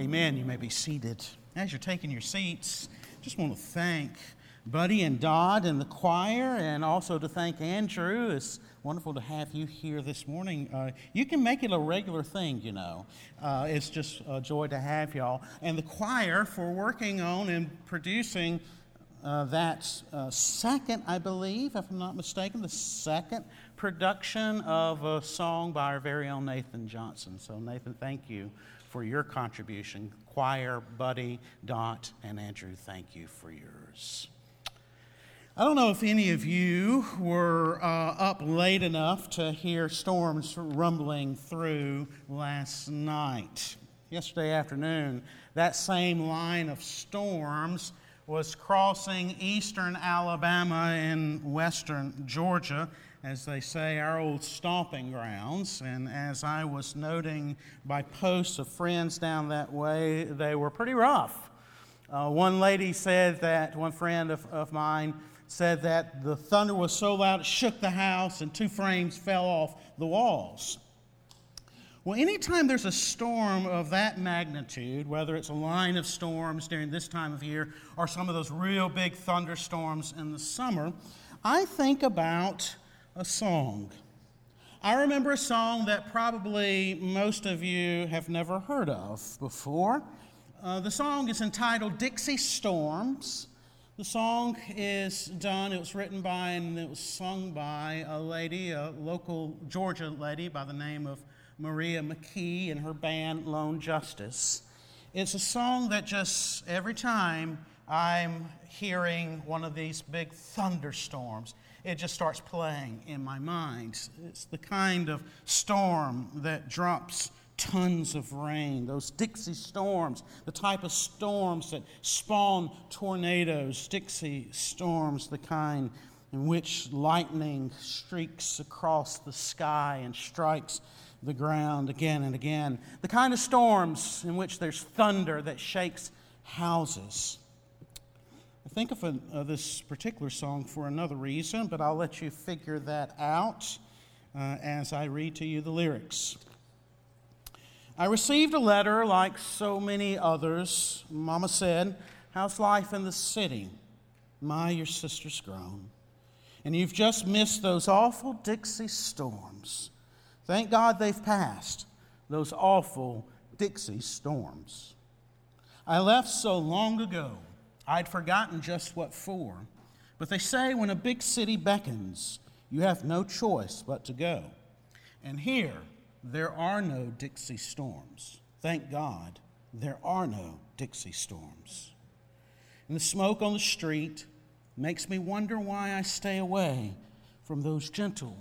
Amen. You may be seated. As you're taking your seats, just want to thank Buddy and Dodd and the choir, and also to thank Andrew. It's wonderful to have you here this morning. Uh, you can make it a regular thing, you know. Uh, it's just a joy to have y'all. And the choir for working on and producing uh, that uh, second, I believe, if I'm not mistaken, the second production of a song by our very own Nathan Johnson. So, Nathan, thank you for your contribution. Choir, Buddy, Dot, and Andrew, thank you for yours. I don't know if any of you were uh, up late enough to hear storms rumbling through last night. Yesterday afternoon, that same line of storms was crossing eastern Alabama and western Georgia as they say, our old stomping grounds. And as I was noting by posts of friends down that way, they were pretty rough. Uh, one lady said that, one friend of, of mine said that the thunder was so loud it shook the house and two frames fell off the walls. Well, anytime there's a storm of that magnitude, whether it's a line of storms during this time of year or some of those real big thunderstorms in the summer, I think about a song. I remember a song that probably most of you have never heard of before. Uh, the song is entitled Dixie Storms. The song is done, it was written by and it was sung by a lady, a local Georgia lady by the name of Maria McKee and her band Lone Justice. It's a song that just every time I'm hearing one of these big thunderstorms, it just starts playing in my mind. It's the kind of storm that drops tons of rain, those Dixie storms, the type of storms that spawn tornadoes, Dixie storms, the kind in which lightning streaks across the sky and strikes the ground again and again, the kind of storms in which there's thunder that shakes houses. I think of a, uh, this particular song for another reason, but I'll let you figure that out uh, as I read to you the lyrics. I received a letter like so many others. Mama said, How's life in the city? My, your sister's grown. And you've just missed those awful Dixie storms. Thank God they've passed, those awful Dixie storms. I left so long ago I'd forgotten just what for. But they say when a big city beckons, you have no choice but to go. And here, there are no Dixie storms. Thank God, there are no Dixie storms. And the smoke on the street makes me wonder why I stay away from those gentle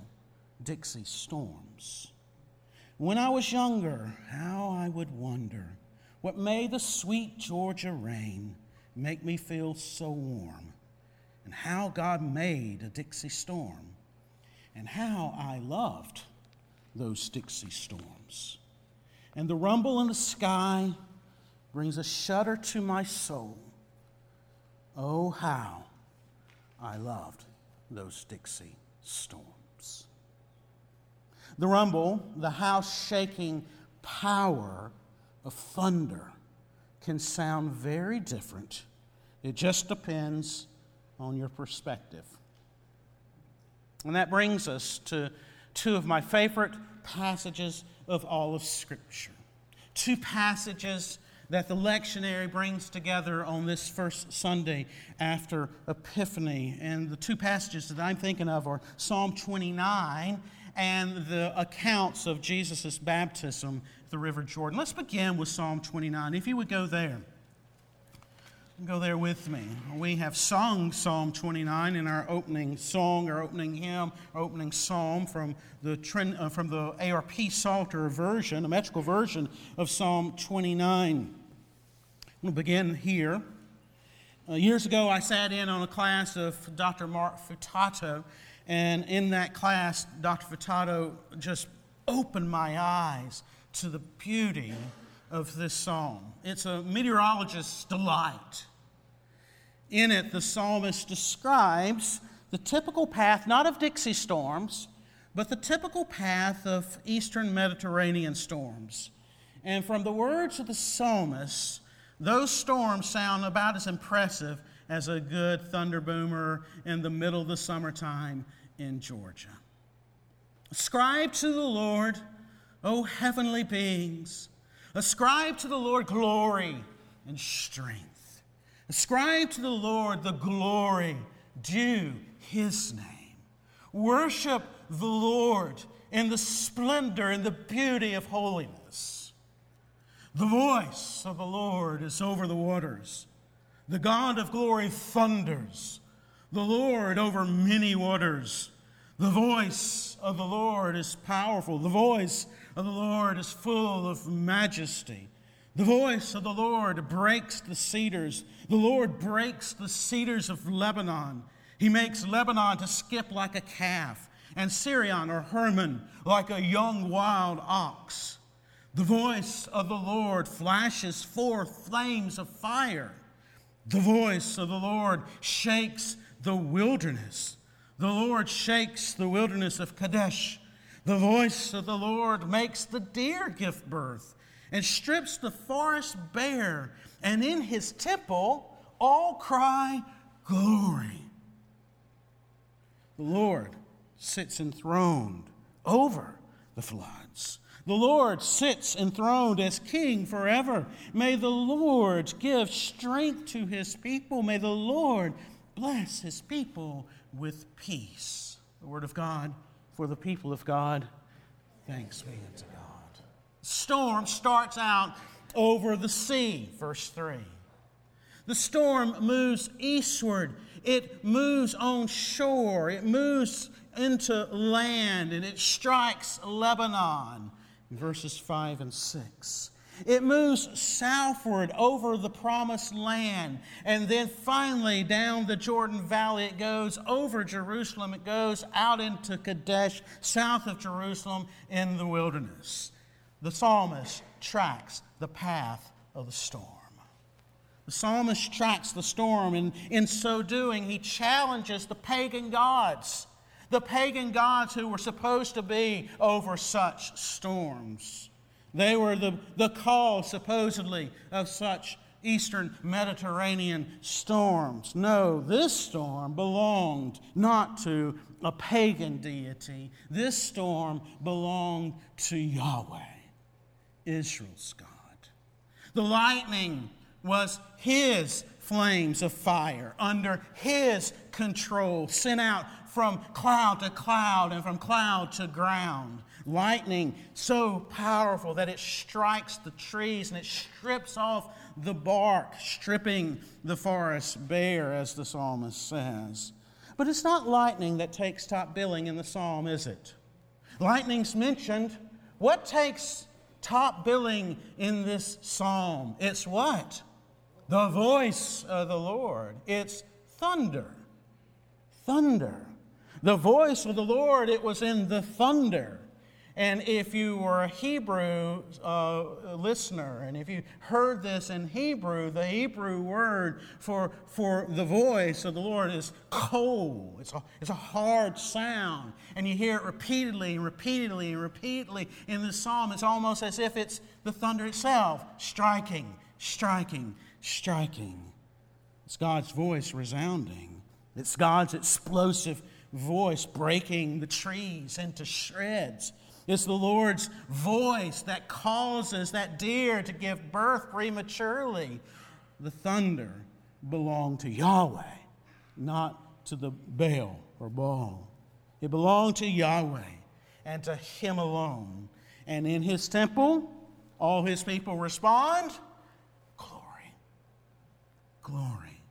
Dixie storms. When I was younger, how I would wonder what made the sweet Georgia rain make me feel so warm, and how God made a Dixie storm, and how I loved those Dixie storms. And the rumble in the sky brings a shudder to my soul. Oh, how I loved those Dixie storms. The rumble, the house shaking power of thunder can sound very different. It just depends on your perspective. And that brings us to two of my favorite passages of all of Scripture. Two passages that the lectionary brings together on this first Sunday after Epiphany. And the two passages that I'm thinking of are Psalm 29 and the accounts of Jesus' baptism at the River Jordan. Let's begin with Psalm 29. If you would go there. Go there with me. We have sung Psalm 29 in our opening song, our opening hymn, our opening psalm from the, uh, from the ARP Psalter version, a metrical version of Psalm 29. We'll begin here. Uh, years ago, I sat in on a class of Dr. Mark Futato, and in that class, Dr. Futato just opened my eyes to the beauty of this psalm. It's a meteorologist's delight. In it, the psalmist describes the typical path, not of Dixie storms, but the typical path of eastern Mediterranean storms. And from the words of the psalmist, those storms sound about as impressive as a good thunder boomer in the middle of the summertime in Georgia. Ascribe to the Lord, O heavenly beings. Ascribe to the Lord glory and strength. Ascribe to the Lord the glory due his name. Worship the Lord in the splendor and the beauty of holiness. The voice of the Lord is over the waters. The God of glory thunders. The Lord over many waters. The voice of the Lord is powerful. The voice of the Lord is full of majesty. The voice of the Lord breaks the cedars. The Lord breaks the cedars of Lebanon. He makes Lebanon to skip like a calf, and Sirion or Hermon like a young wild ox. The voice of the Lord flashes forth flames of fire. The voice of the Lord shakes the wilderness. The Lord shakes the wilderness of Kadesh. The voice of the Lord makes the deer give birth and strips the forest bare. And in his temple, all cry, Glory. The Lord sits enthroned over the floods. The Lord sits enthroned as king forever. May the Lord give strength to his people. May the Lord bless his people with peace. The word of God for the people of God. Thanks be unto God. Storm starts out over the sea, verse 3. The storm moves eastward it moves on shore, it moves into land, and it strikes Lebanon, verses 5 and 6. It moves southward over the promised land, and then finally down the Jordan Valley. It goes over Jerusalem. It goes out into Kadesh, south of Jerusalem, in the wilderness. The psalmist tracks the path of the storm. The psalmist tracks the storm, and in so doing, he challenges the pagan gods, the pagan gods who were supposed to be over such storms. They were the, the cause, supposedly, of such eastern Mediterranean storms. No, this storm belonged not to a pagan deity, this storm belonged to Yahweh, Israel's God. The lightning was his flames of fire under his control, sent out from cloud to cloud and from cloud to ground. Lightning so powerful that it strikes the trees and it strips off the bark, stripping the forest bare, as the psalmist says. But it's not lightning that takes top billing in the psalm, is it? Lightning's mentioned. What takes top billing in this psalm? It's what? the voice of the Lord. It's thunder. Thunder. The voice of the Lord, it was in the thunder. And if you were a Hebrew uh, listener, and if you heard this in Hebrew, the Hebrew word for, for the voice of the Lord is kol. It's a, it's a hard sound. And you hear it repeatedly and repeatedly and repeatedly in the psalm. It's almost as if it's the thunder itself striking, striking, striking. It's God's voice resounding. It's God's explosive voice breaking the trees into shreds. It's the Lord's voice that causes that deer to give birth prematurely. The thunder belonged to Yahweh, not to the Baal or Baal. It belonged to Yahweh and to Him alone. And in His temple, all His people respond glory. Glory.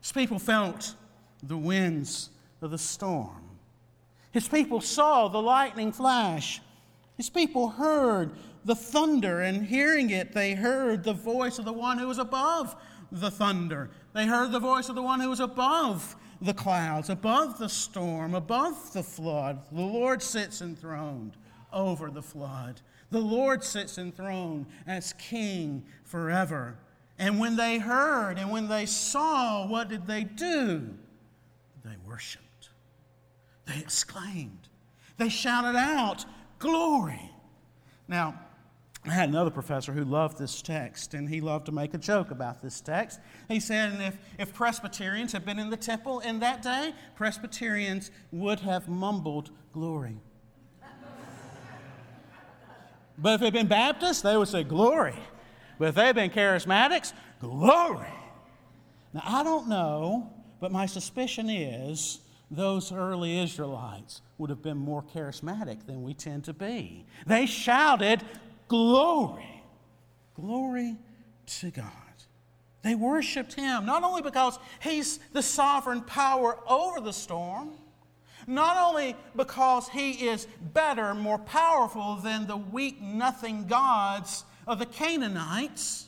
His people felt the winds of the storm. His people saw the lightning flash. His people heard the thunder, and hearing it, they heard the voice of the one who was above the thunder. They heard the voice of the one who was above the clouds, above the storm, above the flood. The Lord sits enthroned over the flood. The Lord sits enthroned as king forever. And when they heard and when they saw, what did they do? They worshiped. They exclaimed. They shouted out, Glory. Now, I had another professor who loved this text, and he loved to make a joke about this text. He said, if, if Presbyterians had been in the temple in that day, Presbyterians would have mumbled glory. but if they'd been Baptists, they would say glory. But if they'd been charismatics, glory. Now, I don't know, but my suspicion is those early Israelites would have been more charismatic than we tend to be. They shouted, Glory! Glory to God. They worshiped Him not only because He's the sovereign power over the storm, not only because He is better, more powerful than the weak, nothing gods of the Canaanites,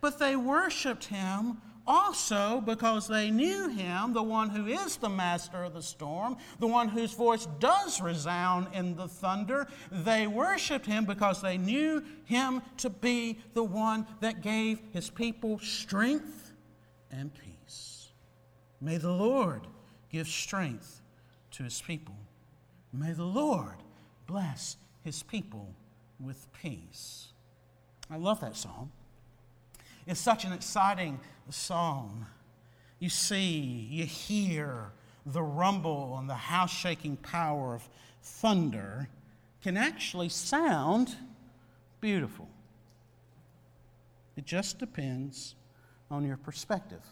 but they worshiped Him also because they knew him, the one who is the master of the storm, the one whose voice does resound in the thunder. They worshiped him because they knew him to be the one that gave his people strength and peace. May the Lord give strength to his people. May the Lord bless his people with peace. I love that song. It's such an exciting song. You see, you hear the rumble and the house shaking power of thunder can actually sound beautiful. It just depends on your perspective.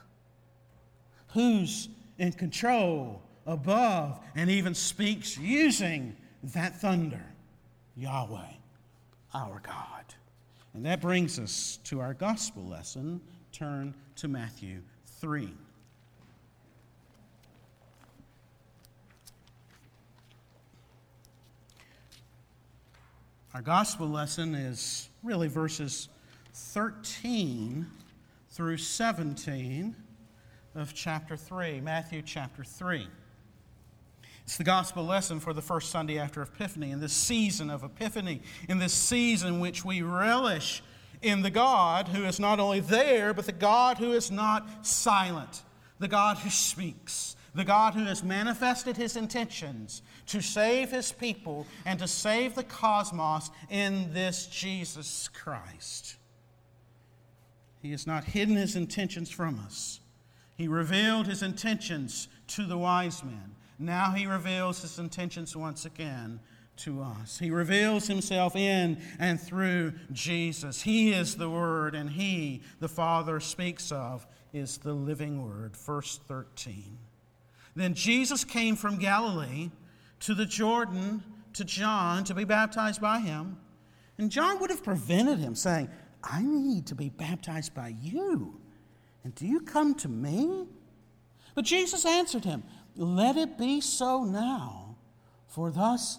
Who's in control, above, and even speaks using that thunder? Yahweh, our God. And that brings us to our gospel lesson. Turn to Matthew 3. Our gospel lesson is really verses 13 through 17 of chapter 3, Matthew chapter 3. It's the gospel lesson for the first Sunday after Epiphany, in this season of Epiphany, in this season which we relish in the God who is not only there, but the God who is not silent, the God who speaks, the God who has manifested his intentions to save his people and to save the cosmos in this Jesus Christ. He has not hidden his intentions from us. He revealed his intentions to the wise men. Now he reveals his intentions once again to us. He reveals himself in and through Jesus. He is the Word, and He, the Father, speaks of, is the living Word. Verse 13. Then Jesus came from Galilee to the Jordan to John to be baptized by him. And John would have prevented him, saying, I need to be baptized by you. And do you come to me? But Jesus answered him, let it be so now, for thus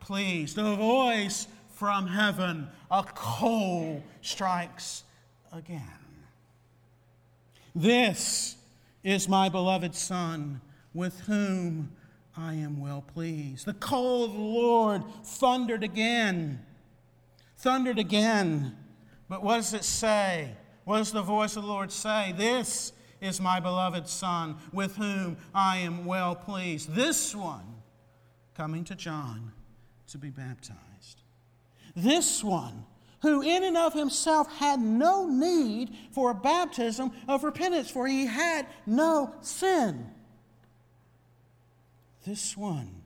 pleased. A voice from heaven, a kol strikes again. This is my beloved Son with whom I am well pleased. The call of the Lord thundered again, thundered again. But what does it say? What does the voice of the Lord say? This is my beloved Son, with whom I am well pleased. This one coming to John to be baptized. This one who in and of himself had no need for a baptism of repentance, for he had no sin. This one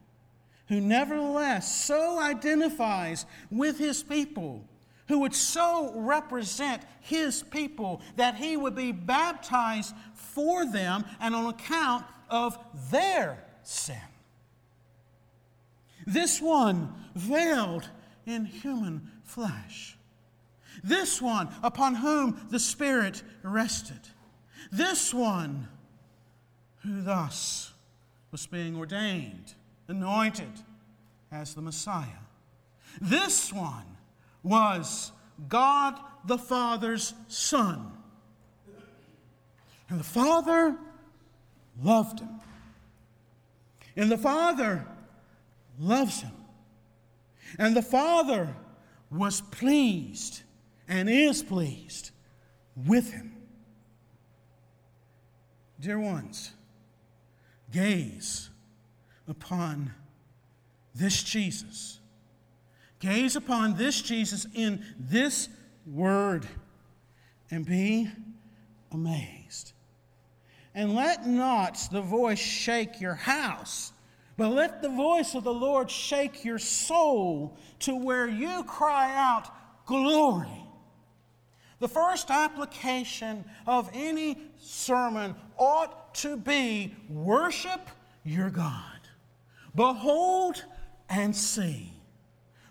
who nevertheless so identifies with his people who would so represent his people that he would be baptized for them and on account of their sin. This one veiled in human flesh. This one upon whom the Spirit rested. This one who thus was being ordained, anointed as the Messiah. This one was God the Father's Son. And the Father loved him. And the Father loves him. And the Father was pleased and is pleased with him. Dear ones, gaze upon this Jesus. Gaze upon this Jesus in this word and be amazed. And let not the voice shake your house, but let the voice of the Lord shake your soul to where you cry out, Glory. The first application of any sermon ought to be worship your God. Behold and see.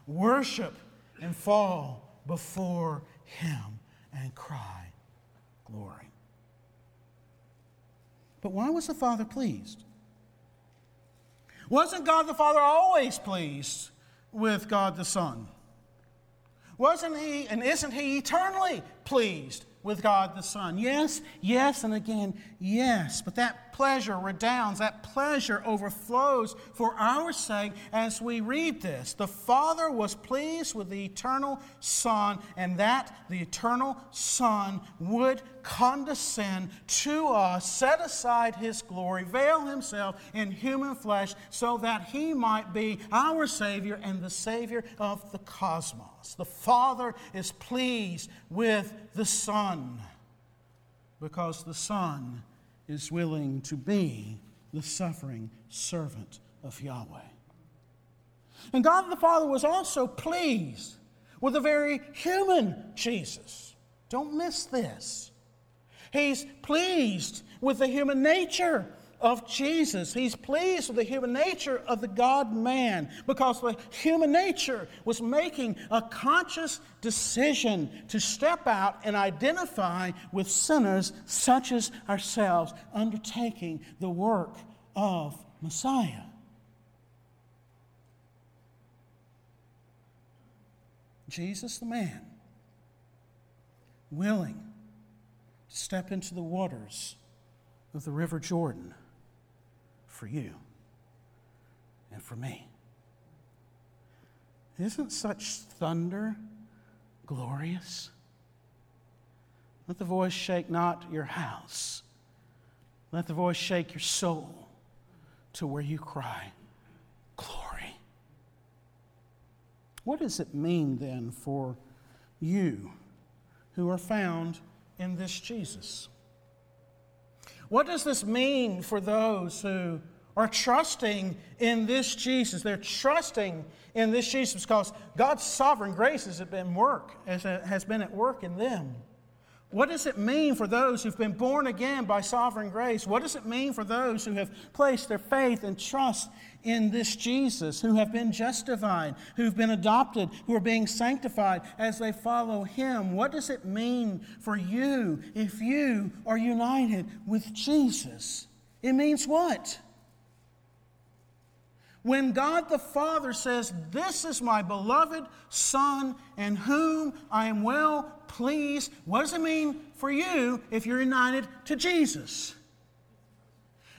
Worship and fall before Him and cry, Glory. But why was the Father pleased? Wasn't God the Father always pleased with God the Son? Wasn't He, and isn't He eternally pleased with God the Son. Yes, yes, and again, yes. But that pleasure redounds, that pleasure overflows for our sake as we read this. The Father was pleased with the eternal Son, and that the eternal Son would condescend to us, set aside his glory, veil himself in human flesh, so that he might be our Savior and the Savior of the cosmos. The Father is pleased with the Son because the Son is willing to be the suffering servant of Yahweh. And God the Father was also pleased with a very human Jesus. Don't miss this. He's pleased with the human nature of Jesus. He's pleased with the human nature of the God man because the human nature was making a conscious decision to step out and identify with sinners such as ourselves, undertaking the work of Messiah. Jesus, the man, willing to step into the waters of the River Jordan for you and for me. Isn't such thunder glorious? Let the voice shake not your house. Let the voice shake your soul to where you cry, Glory. What does it mean then for you who are found in this Jesus. What does this mean for those who are trusting in this Jesus? They're trusting in this Jesus because God's sovereign grace has been work, has been at work in them. What does it mean for those who've been born again by sovereign grace? What does it mean for those who have placed their faith and trust in this Jesus, who have been justified, who've been adopted, who are being sanctified as they follow Him? What does it mean for you if you are united with Jesus? It means what? When God the Father says, This is my beloved Son in whom I am well pleased, what does it mean for you if you're united to Jesus?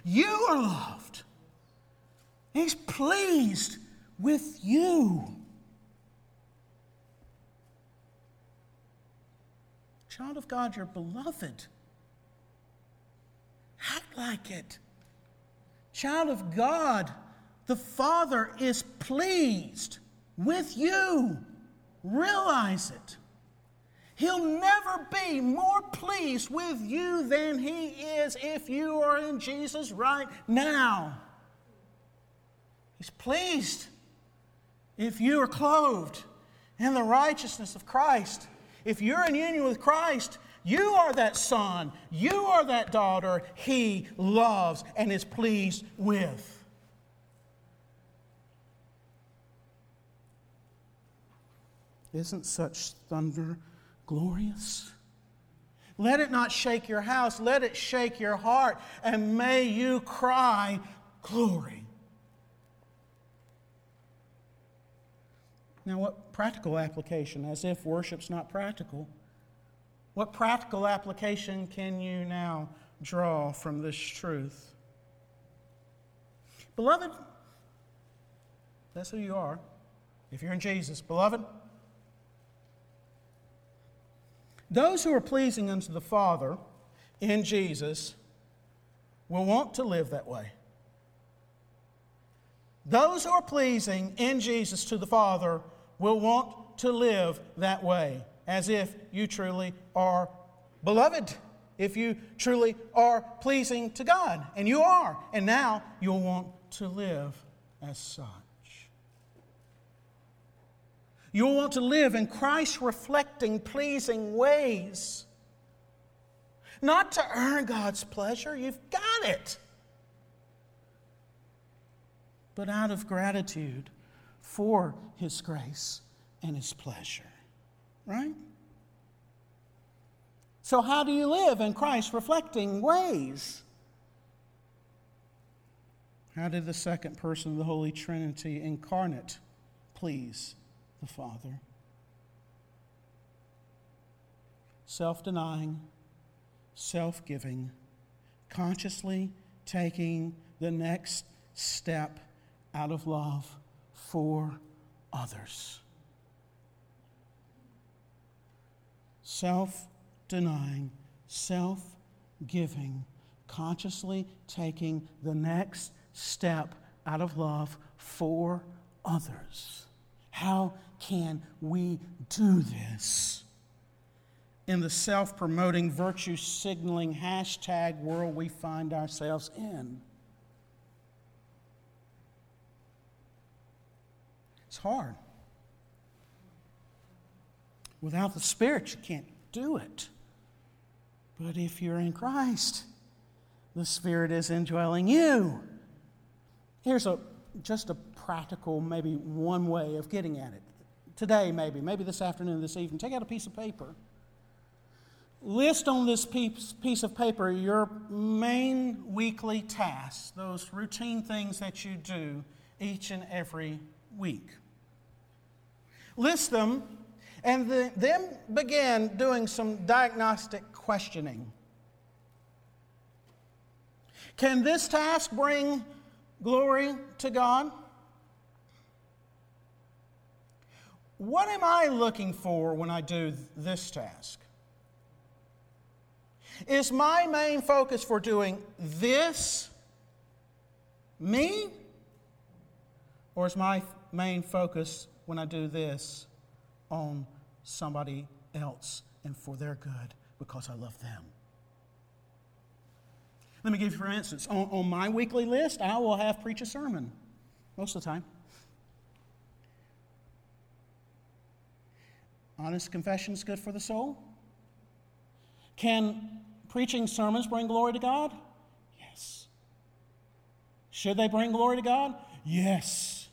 You are loved. He's pleased with you. Child of God, you're beloved. Act like it. Child of God, the Father is pleased with you. Realize it. He'll never be more pleased with you than He is if you are in Jesus right now. He's pleased if you are clothed in the righteousness of Christ. If you're in union with Christ, you are that son, you are that daughter He loves and is pleased with. Isn't such thunder glorious? Let it not shake your house, let it shake your heart, and may you cry, Glory. Now, what practical application, as if worship's not practical? What practical application can you now draw from this truth? Beloved, that's who you are. If you're in Jesus, beloved, those who are pleasing unto the Father in Jesus will want to live that way. Those who are pleasing in Jesus to the Father will want to live that way, as if you truly are beloved, if you truly are pleasing to God. And you are. And now you'll want to live as such. You'll want to live in Christ reflecting, pleasing ways. Not to earn God's pleasure, you've got it but out of gratitude for His grace and His pleasure. Right? So, how do you live in Christ reflecting ways? How did the second person of the Holy Trinity incarnate please the Father? Self denying, self giving, consciously taking the next step out of love for others. Self denying, self giving, consciously taking the next step out of love for others. How can we do this? In the self promoting, virtue signaling hashtag world we find ourselves in. It's hard. Without the Spirit, you can't do it. But if you're in Christ, the Spirit is indwelling you. Here's a just a practical, maybe one way of getting at it. Today, maybe, maybe this afternoon, this evening, take out a piece of paper. List on this piece of paper your main weekly tasks, those routine things that you do each and every week list them, and the, then begin doing some diagnostic questioning. Can this task bring glory to God? What am I looking for when I do this task? Is my main focus for doing this me? Or is my main focus when I do this on somebody else and for their good because I love them. Let me give you, for instance, on, on my weekly list, I will have preach a sermon most of the time. Honest confession is good for the soul. Can preaching sermons bring glory to God? Yes. Should they bring glory to God? Yes.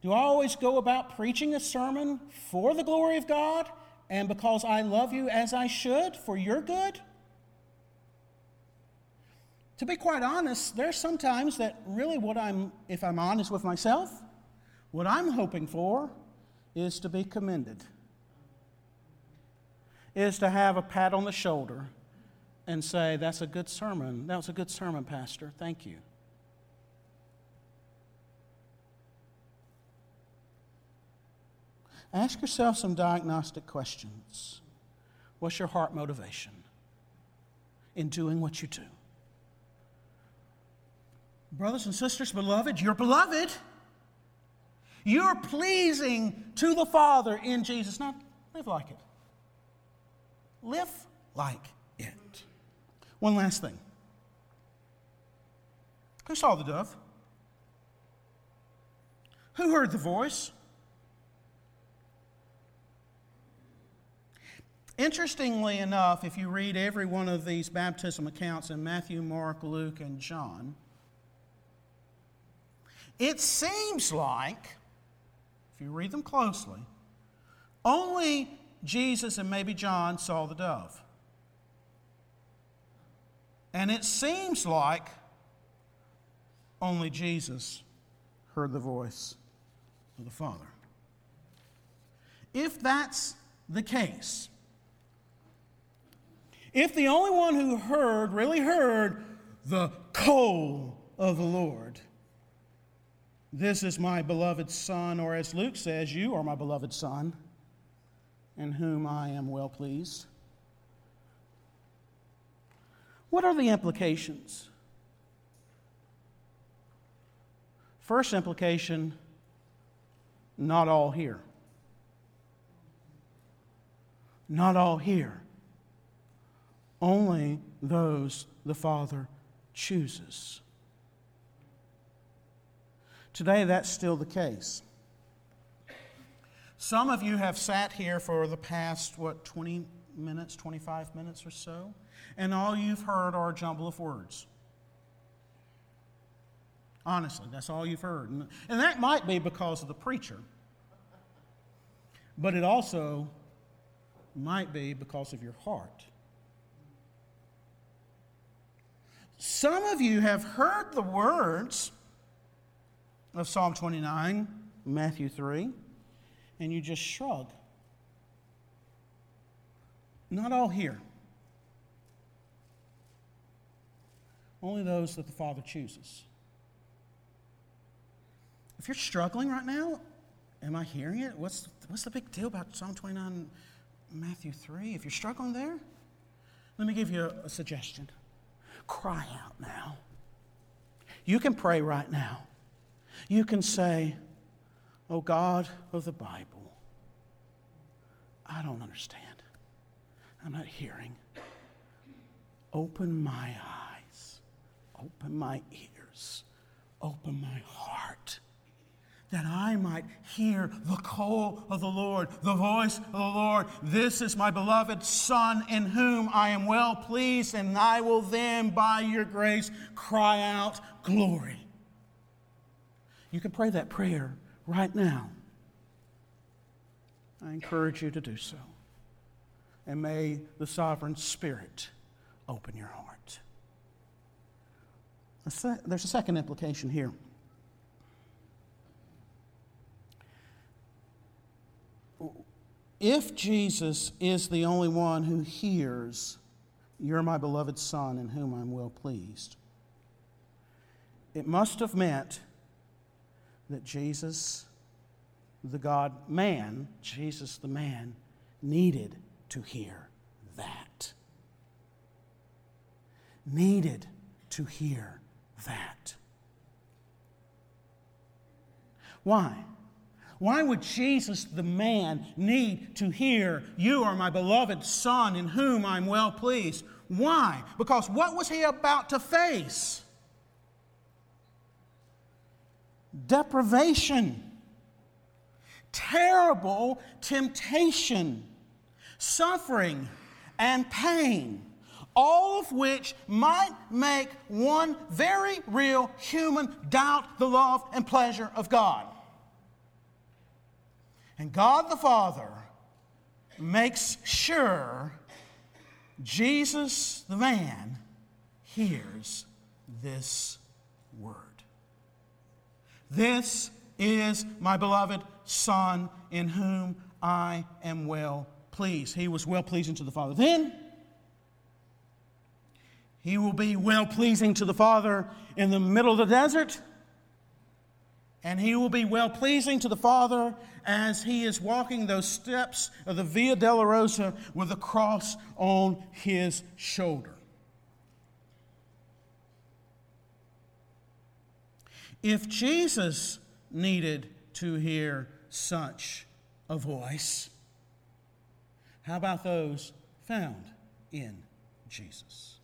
Do I always go about preaching a sermon for the glory of God and because I love you as I should for your good? To be quite honest, there's sometimes that really what I'm, if I'm honest with myself, what I'm hoping for is to be commended, is to have a pat on the shoulder and say, That's a good sermon. That was a good sermon, Pastor. Thank you. Ask yourself some diagnostic questions. What's your heart motivation in doing what you do? Brothers and sisters, beloved, you're beloved. You're pleasing to the Father in Jesus. Now, live like it. Live like it. One last thing. Who saw the dove? Who heard the voice? Interestingly enough, if you read every one of these baptism accounts in Matthew, Mark, Luke, and John, it seems like, if you read them closely, only Jesus and maybe John saw the dove. And it seems like only Jesus heard the voice of the Father. If that's the case, if the only one who heard really heard the call of the Lord, this is my beloved Son, or as Luke says, You are my beloved Son, in whom I am well pleased. What are the implications? First implication not all here. Not all here. Only those the Father chooses. Today, that's still the case. Some of you have sat here for the past, what, 20 minutes, 25 minutes or so, and all you've heard are a jumble of words. Honestly, that's all you've heard. And, that might be because of the preacher, but it also might be because of your heart. Some of you have heard the words of Psalm 29, Matthew 3, and you just shrug. Not all here. Only those that the Father chooses. If you're struggling right now, am I hearing it? What's, what's the big deal about Psalm 29, Matthew 3? If you're struggling there, let me give you a, a suggestion. Cry out now. You can pray right now. You can say, Oh God of the Bible, I don't understand. I'm not hearing. Open my eyes, open my ears, open my heart, that I might hear the call of the Lord, the voice of the Lord. This is my beloved Son, in whom I am well pleased, and I will then, by your grace, cry out, Glory. You can pray that prayer right now. I encourage you to do so. And may the sovereign Spirit open your heart. There's a second implication here. If Jesus is the only one who hears, You're my beloved Son in whom I'm well pleased, it must have meant that Jesus, the God man, Jesus the man, needed to hear that. Needed to hear that. Why? Why would Jesus, the man, need to hear, You are my beloved Son in whom I'm well pleased? Why? Because what was he about to face? Deprivation, terrible temptation, suffering, and pain, all of which might make one very real human doubt the love and pleasure of God. And God the Father makes sure Jesus the man hears this word. This is my beloved Son in whom I am well pleased. He was well pleasing to the Father then. He will be well pleasing to the Father in the middle of the desert. And he will be well pleasing to the Father as he is walking those steps of the Via Dolorosa with the cross on his shoulder. If Jesus needed to hear such a voice, how about those found in Jesus?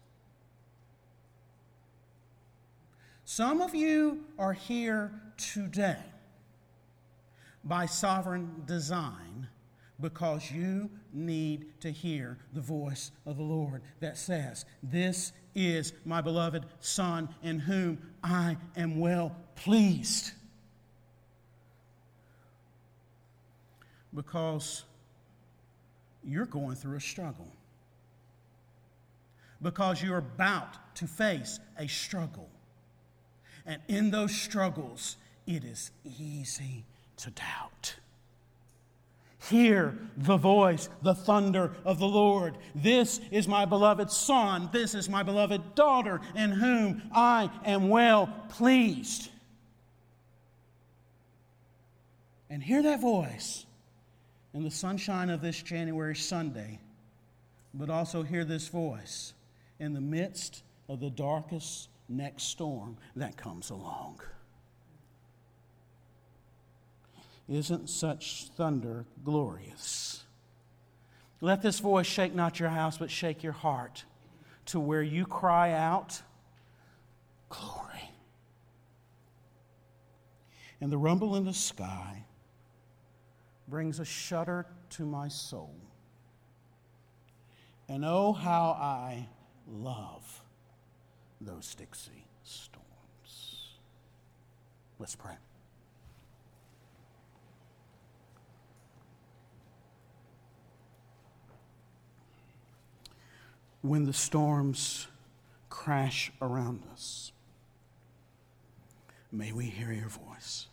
Some of you are here today by sovereign design because you need to hear the voice of the Lord that says, This is my beloved Son in whom I am well pleased. Because you're going through a struggle. Because you're about to face a struggle. And in those struggles, it is easy to doubt. Hear the voice, the thunder of the Lord. This is my beloved Son. This is my beloved daughter, in whom I am well pleased. And hear that voice in the sunshine of this January Sunday, but also hear this voice in the midst of the darkest next storm that comes along. Isn't such thunder glorious? Let this voice shake not your house, but shake your heart to where you cry out, Glory. And the rumble in the sky brings a shudder to my soul. And oh, how I love those Dixie storms. Let's pray. When the storms crash around us, may we hear your voice.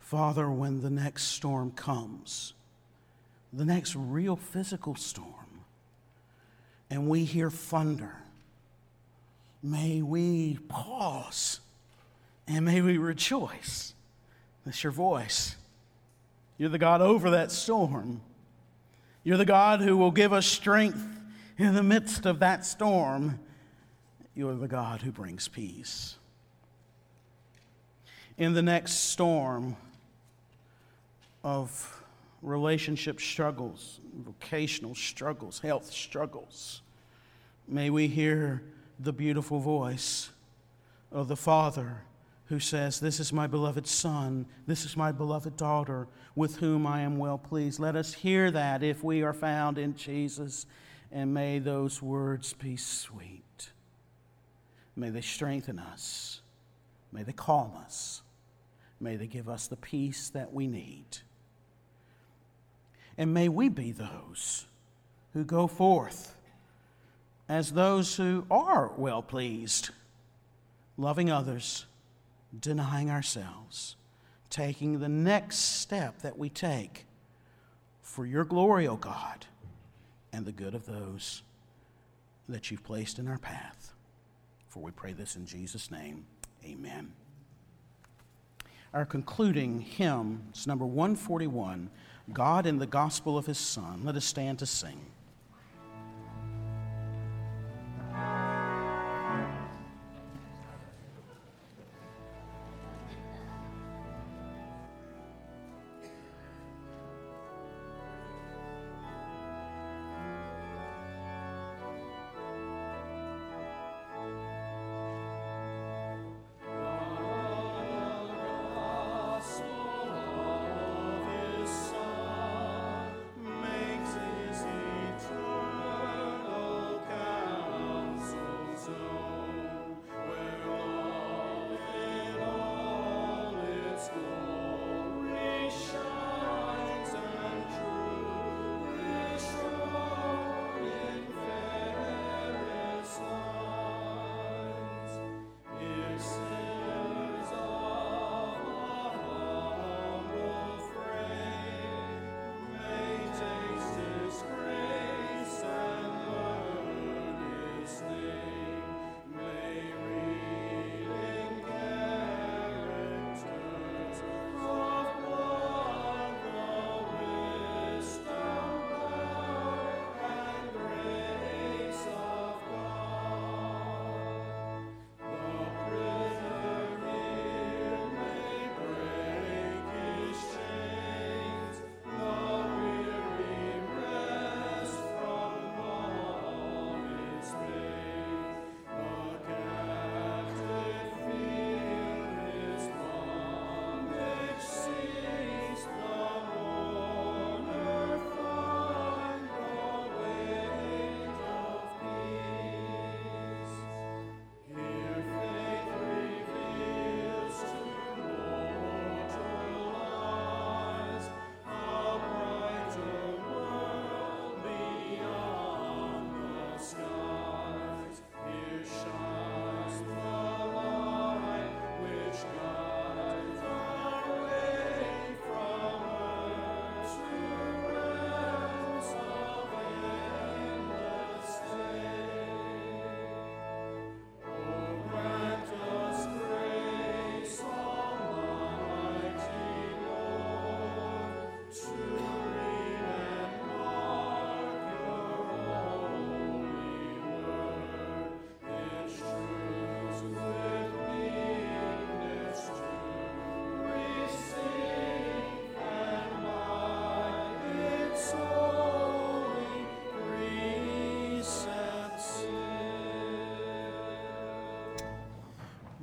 Father, when the next storm comes, the next real physical storm, and we hear thunder, may we pause and may we rejoice. That's your voice. You're the God over that storm. You're the God who will give us strength in the midst of that storm. You're the God who brings peace. In the next storm of relationship struggles, vocational struggles, health struggles, may we hear the beautiful voice of the Father who says, This is my beloved Son, this is my beloved daughter, with whom I am well pleased. Let us hear that if we are found in Jesus, and may those words be sweet. May they strengthen us, may they calm us, may they give us the peace that we need. And may we be those who go forth as those who are well pleased, loving others, denying ourselves, taking the next step that we take for your glory, O oh God, and the good of those that you've placed in our path. For we pray this in Jesus' name. Amen. Our concluding hymn is number 141. God in the gospel of his Son. Let us stand to sing.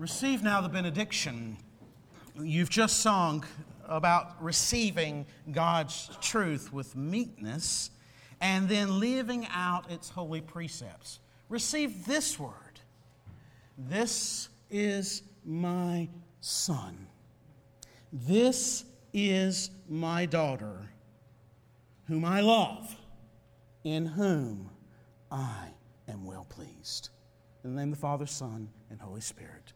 Receive now the benediction. You've just sung about receiving God's truth with meekness and then living out its holy precepts. Receive this word This is my son. This is my daughter, whom I love, in whom I am well pleased. In the name of the Father, Son, and Holy Spirit.